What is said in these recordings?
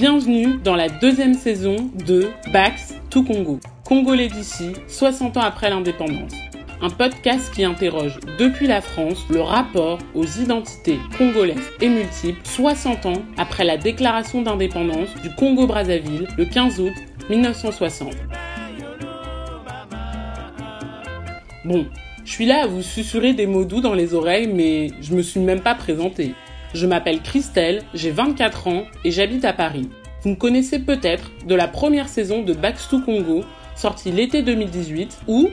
Bienvenue dans la deuxième saison de Bax to Congo, Congolais d'ici, 60 ans après l'indépendance. Un podcast qui interroge depuis la France le rapport aux identités congolaises et multiples 60 ans après la déclaration d'indépendance du Congo-Brazzaville le 15 août 1960. Bon, je suis là à vous susurrer des mots doux dans les oreilles, mais je me suis même pas présentée. Je m'appelle Christelle, j'ai 24 ans et j'habite à Paris. Vous me connaissez peut-être de la première saison de Back to Congo, sortie l'été 2018, où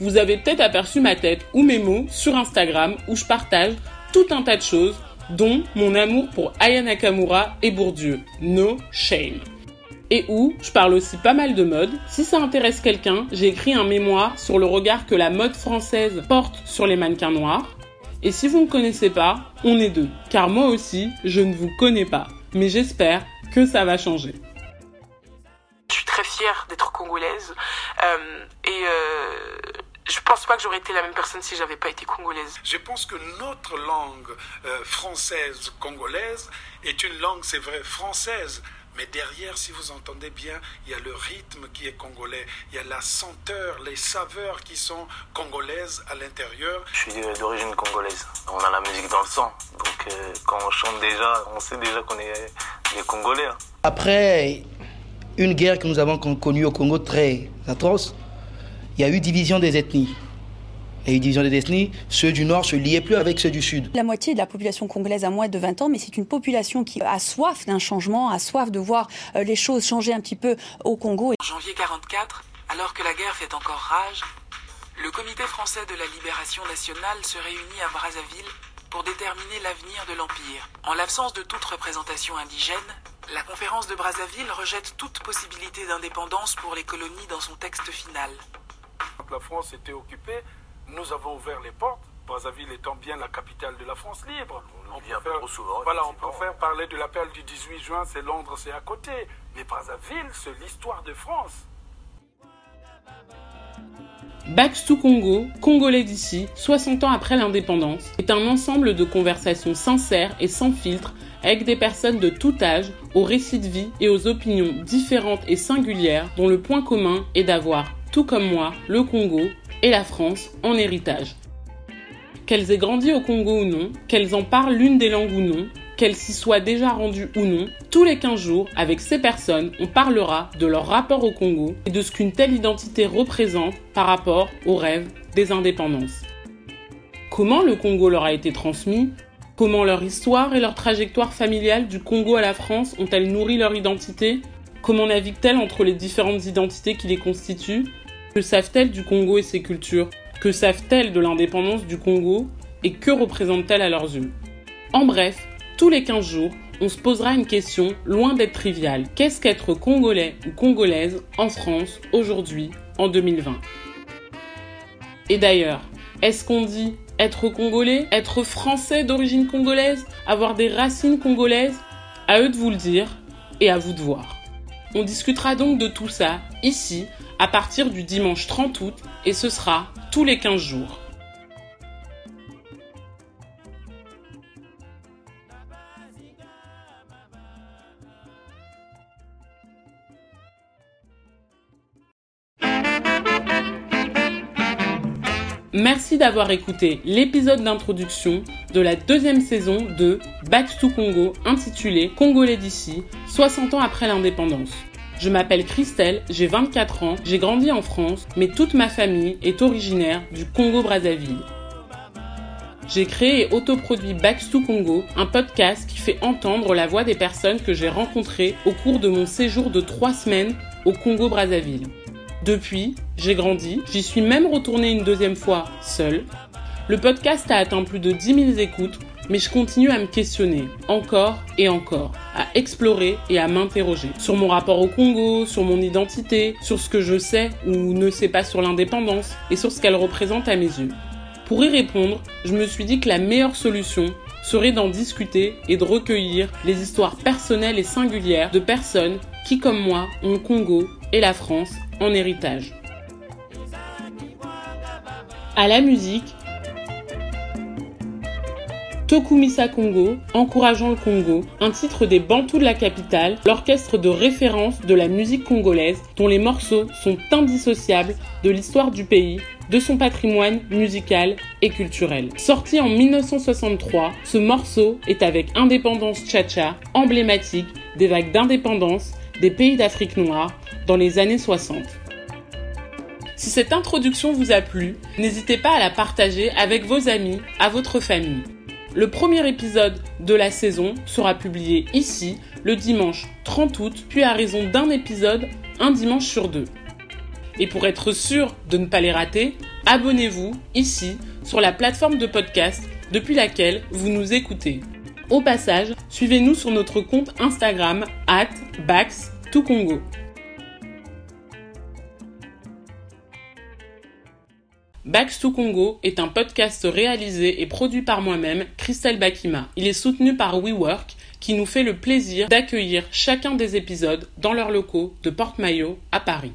vous avez peut-être aperçu ma tête ou mes mots sur Instagram où je partage tout un tas de choses, dont mon amour pour Aya Nakamura et Bourdieu. No shame et où je parle aussi pas mal de mode. Si ça intéresse quelqu'un, j'ai écrit un mémoire sur le regard que la mode française porte sur les mannequins noirs. Et si vous ne connaissez pas, on est deux. Car moi aussi, je ne vous connais pas. Mais j'espère que ça va changer. Je suis très fière d'être congolaise. Euh, et euh, je pense pas que j'aurais été la même personne si j'avais pas été congolaise. Je pense que notre langue euh, française congolaise est une langue, c'est vrai, française, mais derrière, si vous entendez bien, il y a le rythme qui est congolais, il y a la senteur, les saveurs qui sont congolaises à l'intérieur. Je suis d'origine congolaise. On a la musique dans le sang. Donc euh, quand on chante déjà, on sait déjà qu'on est des Congolais. Hein. Après une guerre que nous avons connue au Congo très atroce, il y a eu division des ethnies et une division des destinées, ceux du Nord se liaient plus avec ceux du Sud. La moitié de la population congolaise a moins de 20 ans, mais c'est une population qui a soif d'un changement, a soif de voir euh, les choses changer un petit peu au Congo. En janvier 44, alors que la guerre fait encore rage, le Comité français de la libération nationale se réunit à Brazzaville pour déterminer l'avenir de l'Empire. En l'absence de toute représentation indigène, la conférence de Brazzaville rejette toute possibilité d'indépendance pour les colonies dans son texte final. La France était occupée, nous avons ouvert les portes, Brazzaville étant bien la capitale de la France libre. On, peut faire, souvent, voilà, on peut faire parler de l'appel du 18 juin, c'est Londres, c'est à côté. Mais Brazzaville, c'est l'histoire de France. Back to Congo, Congolais d'ici, 60 ans après l'indépendance, est un ensemble de conversations sincères et sans filtre avec des personnes de tout âge, aux récits de vie et aux opinions différentes et singulières dont le point commun est d'avoir, tout comme moi, le Congo et la France en héritage. Qu'elles aient grandi au Congo ou non, qu'elles en parlent l'une des langues ou non, qu'elles s'y soient déjà rendues ou non, tous les 15 jours, avec ces personnes, on parlera de leur rapport au Congo et de ce qu'une telle identité représente par rapport aux rêves des indépendances. Comment le Congo leur a été transmis? Comment leur histoire et leur trajectoire familiale du Congo à la France ont-elles nourri leur identité? Comment naviguent-elles entre les différentes identités qui les constituent? Que savent-elles du Congo et ses cultures? Que savent-elles de l'indépendance du Congo? Et que représentent-elles à leurs yeux En bref, tous les 15 jours, on se posera une question loin d'être triviale. Qu'est-ce qu'être congolais ou congolaise en France aujourd'hui, en 2020 Et d'ailleurs, est-ce qu'on dit être congolais, être français d'origine congolaise, avoir des racines congolaises? À eux de vous le dire et à vous de voir. On discutera donc de tout ça ici à partir du dimanche 30 août et ce sera tous les 15 jours. Merci d'avoir écouté l'épisode d'introduction de la deuxième saison de Back to Congo intitulé Congolais d'ici, 60 ans après l'indépendance. Je m'appelle Christelle, j'ai 24 ans, j'ai grandi en France, mais toute ma famille est originaire du Congo-Brazzaville. J'ai créé et autoproduit Back to Congo, un podcast qui fait entendre la voix des personnes que j'ai rencontrées au cours de mon séjour de 3 semaines au Congo-Brazzaville. Depuis, j'ai grandi, j'y suis même retournée une deuxième fois seule. Le podcast a atteint plus de 10 000 écoutes mais je continue à me questionner encore et encore, à explorer et à m'interroger sur mon rapport au Congo, sur mon identité, sur ce que je sais ou ne sais pas sur l'indépendance et sur ce qu'elle représente à mes yeux. Pour y répondre, je me suis dit que la meilleure solution serait d'en discuter et de recueillir les histoires personnelles et singulières de personnes qui, comme moi, ont le Congo et la France en héritage. À la musique, Tokumisa Congo, encourageant le Congo, un titre des Bantous de la capitale, l'orchestre de référence de la musique congolaise dont les morceaux sont indissociables de l'histoire du pays de son patrimoine musical et culturel. Sorti en 1963, ce morceau est avec Indépendance Cha-Cha, emblématique des vagues d'indépendance des pays d'Afrique noire dans les années 60. Si cette introduction vous a plu, n'hésitez pas à la partager avec vos amis, à votre famille. Le premier épisode de la saison sera publié ici le dimanche 30 août, puis à raison d'un épisode un dimanche sur deux. Et pour être sûr de ne pas les rater, abonnez-vous ici sur la plateforme de podcast depuis laquelle vous nous écoutez. Au passage, suivez-nous sur notre compte Instagram at Congo. Bax to Congo est un podcast réalisé et produit par moi-même, Christelle Bakima. Il est soutenu par WeWork, qui nous fait le plaisir d'accueillir chacun des épisodes dans leurs locaux de Porte-Maillot à Paris.